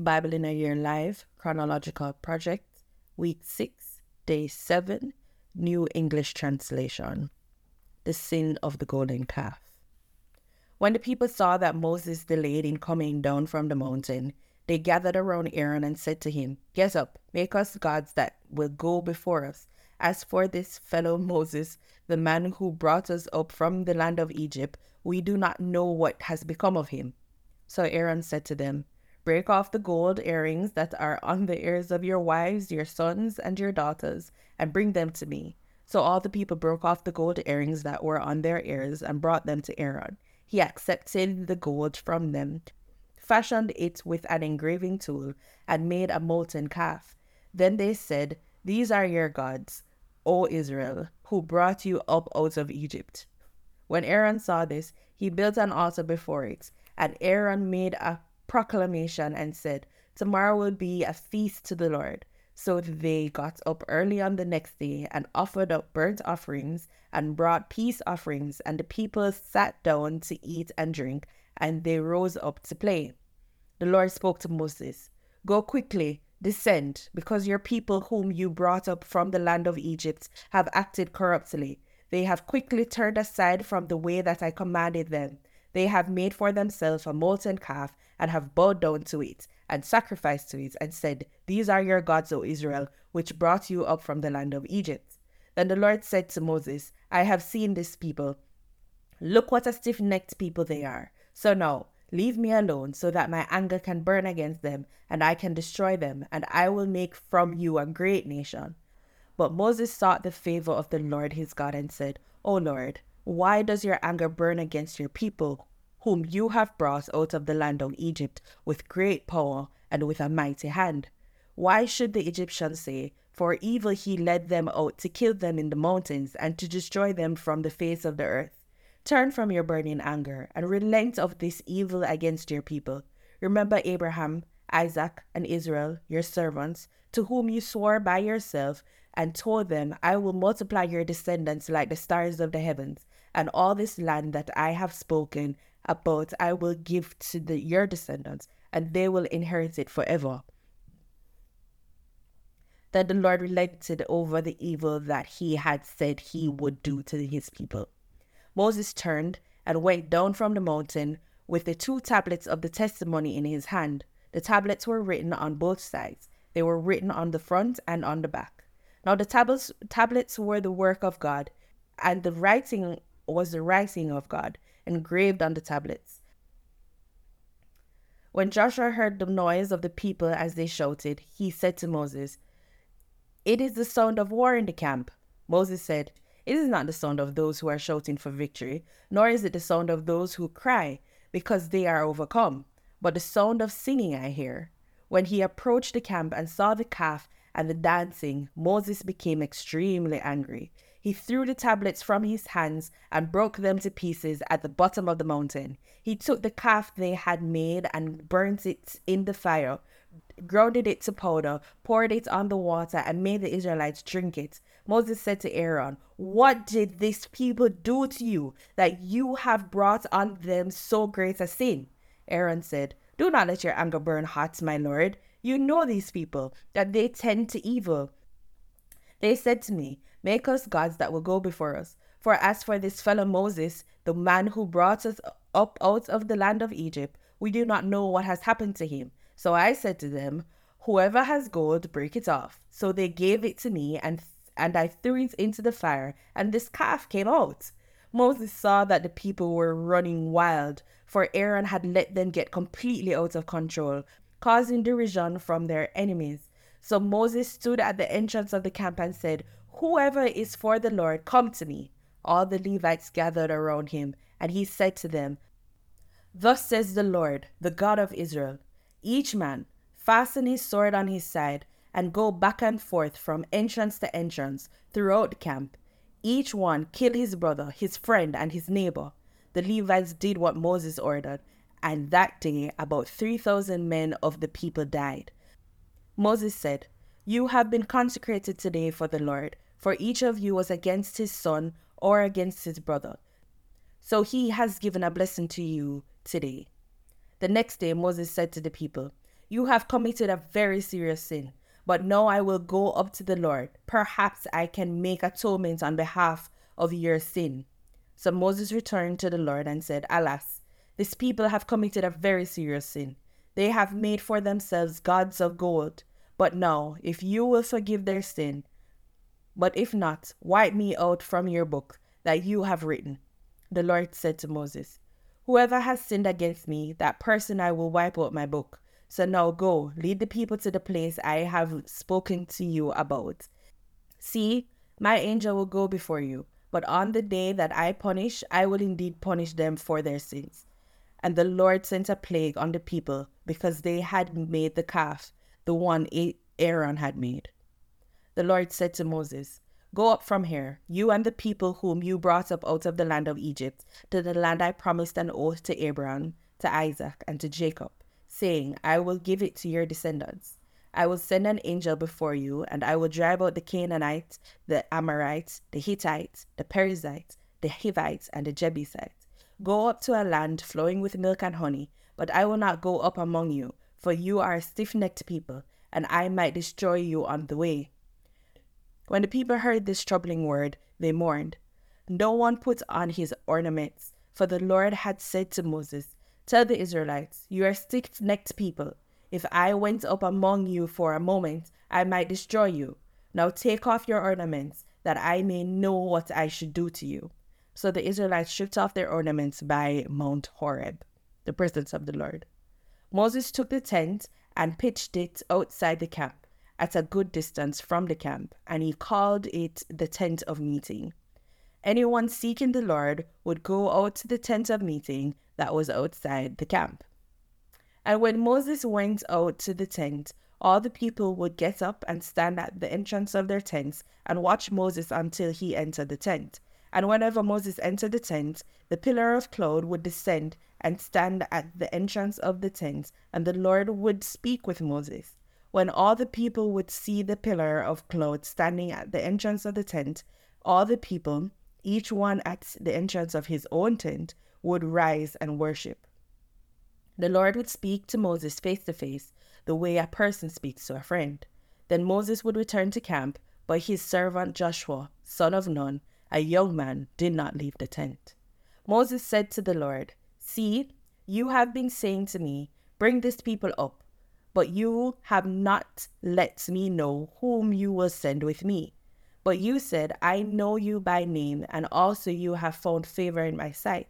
Bible in a Year Live Chronological Project, Week 6, Day 7, New English Translation. The Sin of the Golden Calf. When the people saw that Moses delayed in coming down from the mountain, they gathered around Aaron and said to him, Get up, make us gods that will go before us. As for this fellow Moses, the man who brought us up from the land of Egypt, we do not know what has become of him. So Aaron said to them, Break off the gold earrings that are on the ears of your wives, your sons, and your daughters, and bring them to me. So all the people broke off the gold earrings that were on their ears and brought them to Aaron. He accepted the gold from them, fashioned it with an engraving tool, and made a molten calf. Then they said, These are your gods, O Israel, who brought you up out of Egypt. When Aaron saw this, he built an altar before it, and Aaron made a proclamation and said, Tomorrow will be a feast to the Lord. So they got up early on the next day and offered up burnt offerings and brought peace offerings, and the people sat down to eat and drink, and they rose up to play. The Lord spoke to Moses Go quickly, descend, because your people whom you brought up from the land of Egypt have acted corruptly. They have quickly turned aside from the way that I commanded them. They have made for themselves a molten calf and have bowed down to it and sacrificed to it and said, These are your gods, O Israel, which brought you up from the land of Egypt. Then the Lord said to Moses, I have seen this people. Look what a stiff necked people they are. So now, leave me alone so that my anger can burn against them and I can destroy them, and I will make from you a great nation. But Moses sought the favor of the Lord his God and said, O Lord, why does your anger burn against your people, whom you have brought out of the land of Egypt with great power and with a mighty hand? Why should the Egyptians say, For evil he led them out to kill them in the mountains and to destroy them from the face of the earth? Turn from your burning anger and relent of this evil against your people. Remember Abraham, Isaac, and Israel, your servants, to whom you swore by yourself and told them, I will multiply your descendants like the stars of the heavens, and all this land that I have spoken about I will give to the, your descendants, and they will inherit it forever. Then the Lord relented over the evil that he had said he would do to his people. Moses turned and went down from the mountain with the two tablets of the testimony in his hand. The tablets were written on both sides. They were written on the front and on the back. Now the tablets tablets were the work of God, and the writing was the writing of God engraved on the tablets. When Joshua heard the noise of the people as they shouted, he said to Moses, It is the sound of war in the camp. Moses said, It is not the sound of those who are shouting for victory, nor is it the sound of those who cry, because they are overcome, but the sound of singing I hear. When he approached the camp and saw the calf and the dancing, Moses became extremely angry. He threw the tablets from his hands and broke them to pieces at the bottom of the mountain. He took the calf they had made and burnt it in the fire, grounded it to powder, poured it on the water, and made the Israelites drink it. Moses said to Aaron, What did this people do to you that you have brought on them so great a sin? Aaron said, Do not let your anger burn hot, my lord. You know these people, that they tend to evil. They said to me, Make us gods that will go before us. For as for this fellow Moses, the man who brought us up out of the land of Egypt, we do not know what has happened to him. So I said to them, Whoever has gold, break it off. So they gave it to me, and and I threw it into the fire, and this calf came out. Moses saw that the people were running wild, for Aaron had let them get completely out of control, causing derision from their enemies. So Moses stood at the entrance of the camp and said, Whoever is for the Lord, come to me. All the Levites gathered around him, and he said to them, Thus says the Lord, the God of Israel Each man fasten his sword on his side, and go back and forth from entrance to entrance throughout the camp. Each one kill his brother, his friend, and his neighbor. The Levites did what Moses ordered, and that day about 3,000 men of the people died. Moses said, You have been consecrated today for the Lord for each of you was against his son or against his brother. So he has given a blessing to you today. The next day Moses said to the people, You have committed a very serious sin. But now I will go up to the Lord. Perhaps I can make atonement on behalf of your sin. So Moses returned to the Lord and said, Alas, this people have committed a very serious sin. They have made for themselves gods of gold. But now, if you will forgive their sin, but if not, wipe me out from your book that you have written. The Lord said to Moses, Whoever has sinned against me, that person I will wipe out my book. So now go, lead the people to the place I have spoken to you about. See, my angel will go before you, but on the day that I punish, I will indeed punish them for their sins. And the Lord sent a plague on the people because they had made the calf, the one Aaron had made. The Lord said to Moses, Go up from here, you and the people whom you brought up out of the land of Egypt, to the land I promised an oath to Abraham, to Isaac, and to Jacob saying, I will give it to your descendants. I will send an angel before you, and I will drive out the Canaanites, the Amorites, the Hittites, the Perizzites, the Hivites, and the Jebusites. Go up to a land flowing with milk and honey, but I will not go up among you, for you are a stiff necked people, and I might destroy you on the way. When the people heard this troubling word, they mourned. No one put on his ornaments, for the Lord had said to Moses, Tell the Israelites, You are stiff necked people. If I went up among you for a moment, I might destroy you. Now take off your ornaments, that I may know what I should do to you. So the Israelites stripped off their ornaments by Mount Horeb, the presence of the Lord. Moses took the tent and pitched it outside the camp, at a good distance from the camp, and he called it the tent of meeting. Anyone seeking the Lord would go out to the tent of meeting that was outside the camp. And when Moses went out to the tent, all the people would get up and stand at the entrance of their tents and watch Moses until he entered the tent. And whenever Moses entered the tent, the pillar of cloud would descend and stand at the entrance of the tent, and the Lord would speak with Moses. When all the people would see the pillar of cloud standing at the entrance of the tent, all the people, each one at the entrance of his own tent, would rise and worship. The Lord would speak to Moses face to face, the way a person speaks to a friend. Then Moses would return to camp, but his servant Joshua, son of Nun, a young man, did not leave the tent. Moses said to the Lord, See, you have been saying to me, Bring this people up, but you have not let me know whom you will send with me. But you said, I know you by name, and also you have found favor in my sight.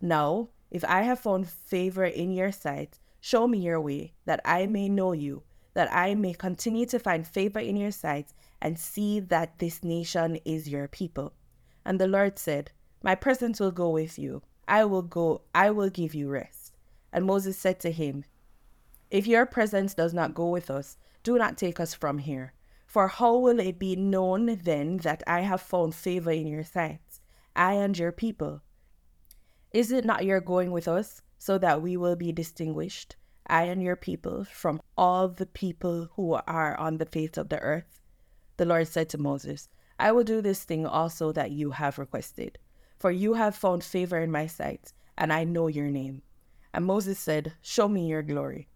Now, if I have found favor in your sight, show me your way, that I may know you, that I may continue to find favor in your sight, and see that this nation is your people. And the Lord said, My presence will go with you. I will go, I will give you rest. And Moses said to him, If your presence does not go with us, do not take us from here. For how will it be known then that I have found favor in your sight, I and your people? Is it not your going with us, so that we will be distinguished, I and your people, from all the people who are on the face of the earth? The Lord said to Moses, I will do this thing also that you have requested, for you have found favor in my sight, and I know your name. And Moses said, Show me your glory.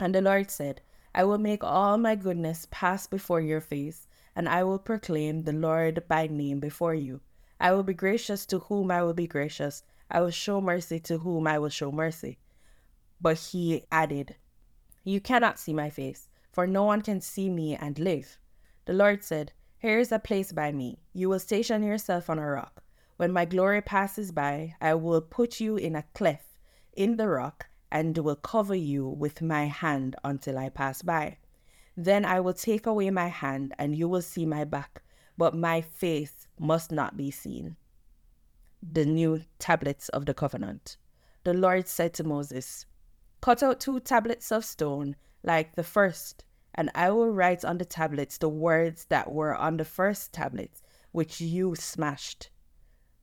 And the Lord said, I will make all my goodness pass before your face, and I will proclaim the Lord by name before you. I will be gracious to whom I will be gracious. I will show mercy to whom I will show mercy. But he added, You cannot see my face, for no one can see me and live. The Lord said, Here is a place by me. You will station yourself on a rock. When my glory passes by, I will put you in a cleft in the rock and will cover you with my hand until I pass by. Then I will take away my hand, and you will see my back, but my face must not be seen. The new tablets of the covenant. The Lord said to Moses, Cut out two tablets of stone like the first, and I will write on the tablets the words that were on the first tablets, which you smashed.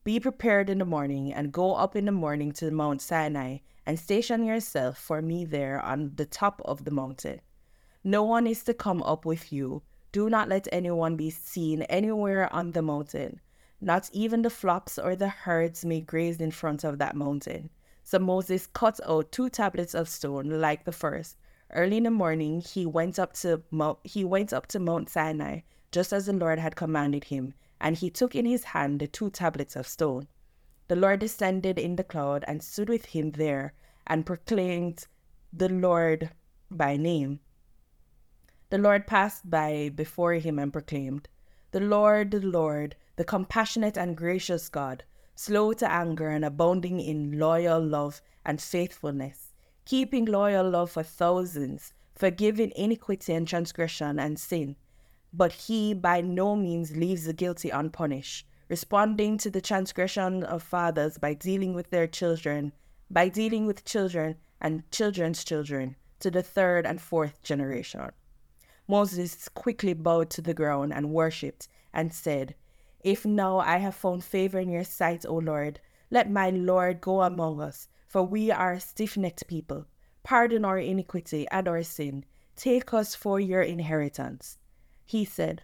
Be prepared in the morning, and go up in the morning to Mount Sinai, and station yourself for me there on the top of the mountain. No one is to come up with you do not let anyone be seen anywhere on the mountain. Not even the flocks or the herds may graze in front of that mountain. So Moses cut out two tablets of stone like the first. Early in the morning, he went up to Mount, he went up to Mount Sinai, just as the Lord had commanded him, and he took in his hand the two tablets of stone. The Lord descended in the cloud and stood with him there, and proclaimed the Lord by name. The Lord passed by before him and proclaimed, The Lord, the Lord, the compassionate and gracious God, slow to anger and abounding in loyal love and faithfulness, keeping loyal love for thousands, forgiving iniquity and transgression and sin. But he by no means leaves the guilty unpunished, responding to the transgression of fathers by dealing with their children, by dealing with children and children's children to the third and fourth generation. Moses quickly bowed to the ground and worshipped and said, If now I have found favor in your sight, O Lord, let my Lord go among us, for we are stiff necked people. Pardon our iniquity and our sin. Take us for your inheritance. He said,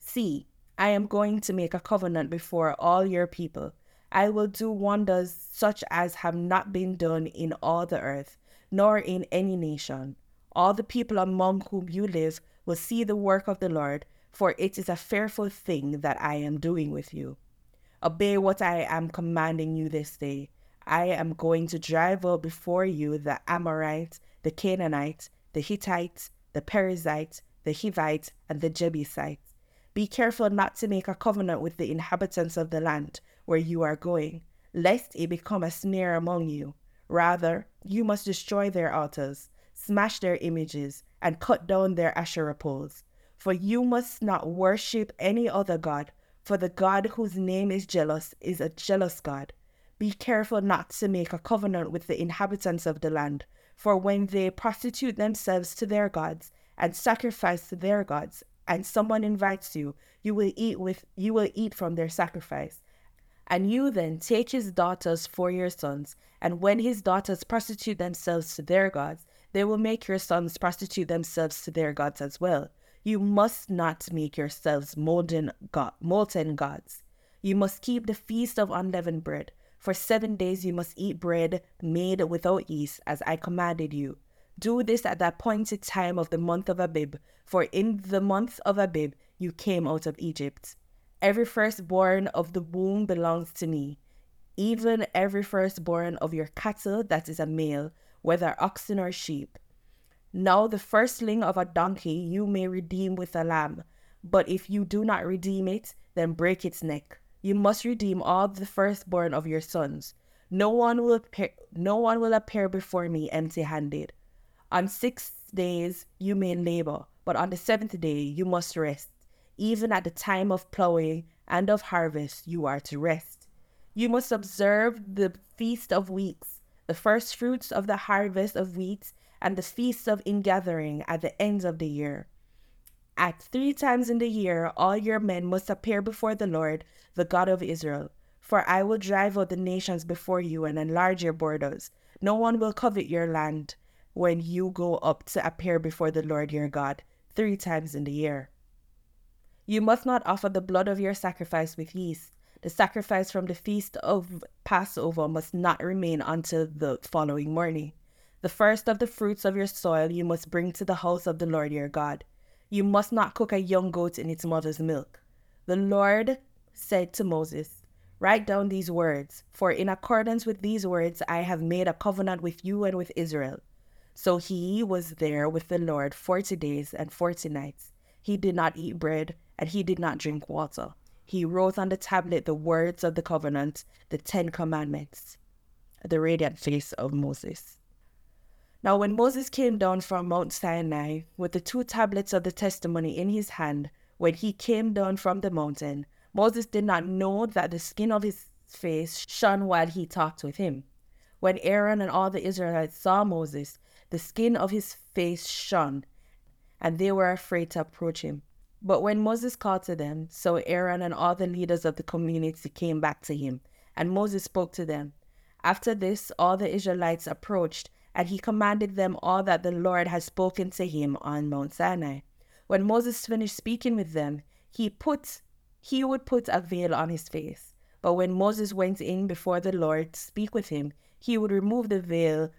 See, I am going to make a covenant before all your people. I will do wonders such as have not been done in all the earth, nor in any nation. All the people among whom you live will see the work of the Lord, for it is a fearful thing that I am doing with you. Obey what I am commanding you this day. I am going to drive out before you the Amorites, the Canaanites, the Hittites, the Perizzites, the Hivites, and the Jebusites. Be careful not to make a covenant with the inhabitants of the land where you are going, lest it become a snare among you. Rather, you must destroy their altars, smash their images, and cut down their Asherah poles. For you must not worship any other God, for the God whose name is jealous is a jealous God. Be careful not to make a covenant with the inhabitants of the land, for when they prostitute themselves to their gods and sacrifice to their gods, and someone invites you, you will eat with you will eat from their sacrifice. And you then take his daughters for your sons, and when his daughters prostitute themselves to their gods, they will make your sons prostitute themselves to their gods as well. You must not make yourselves molten, god, molten gods. You must keep the feast of unleavened bread. For seven days you must eat bread made without yeast, as I commanded you. Do this at the appointed time of the month of Abib, for in the month of Abib you came out of Egypt. Every firstborn of the womb belongs to me, even every firstborn of your cattle that is a male, whether oxen or sheep. Now the firstling of a donkey you may redeem with a lamb, but if you do not redeem it, then break its neck. You must redeem all the firstborn of your sons. No one will appear, no one will appear before me empty-handed. On six days you may labor, but on the seventh day you must rest. Even at the time of plowing and of harvest you are to rest. You must observe the feast of weeks, the first fruits of the harvest of wheat, and the feast of ingathering at the ends of the year. At three times in the year all your men must appear before the Lord, the God of Israel. For I will drive out the nations before you and enlarge your borders. No one will covet your land when you go up to appear before the Lord your God three times in the year. You must not offer the blood of your sacrifice with yeast. The sacrifice from the feast of Passover must not remain until the following morning. The first of the fruits of your soil you must bring to the house of the Lord your God. You must not cook a young goat in its mother's milk. The Lord said to Moses, Write down these words, for in accordance with these words I have made a covenant with you and with Israel. So he was there with the Lord forty days and forty nights. He did not eat bread, and he did not drink water. He wrote on the tablet the words of the covenant, the Ten Commandments, the radiant face of Moses. Now, when Moses came down from Mount Sinai with the two tablets of the testimony in his hand, when he came down from the mountain, Moses did not know that the skin of his face shone while he talked with him. When Aaron and all the Israelites saw Moses, the skin of his face shone, and they were afraid to approach him. But when Moses called to them, so Aaron and all the leaders of the community came back to him, and Moses spoke to them. After this, all the Israelites approached, and he commanded them all that the Lord had spoken to him on Mount Sinai. When Moses finished speaking with them, he put he would put a veil on his face. But when Moses went in before the Lord to speak with him, he would remove the veil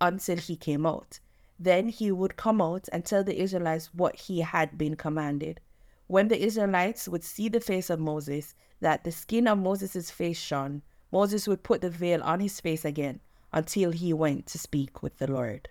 until he came out. Then he would come out and tell the Israelites what he had been commanded. When the Israelites would see the face of Moses, that the skin of Moses' face shone, Moses would put the veil on his face again until he went to speak with the Lord.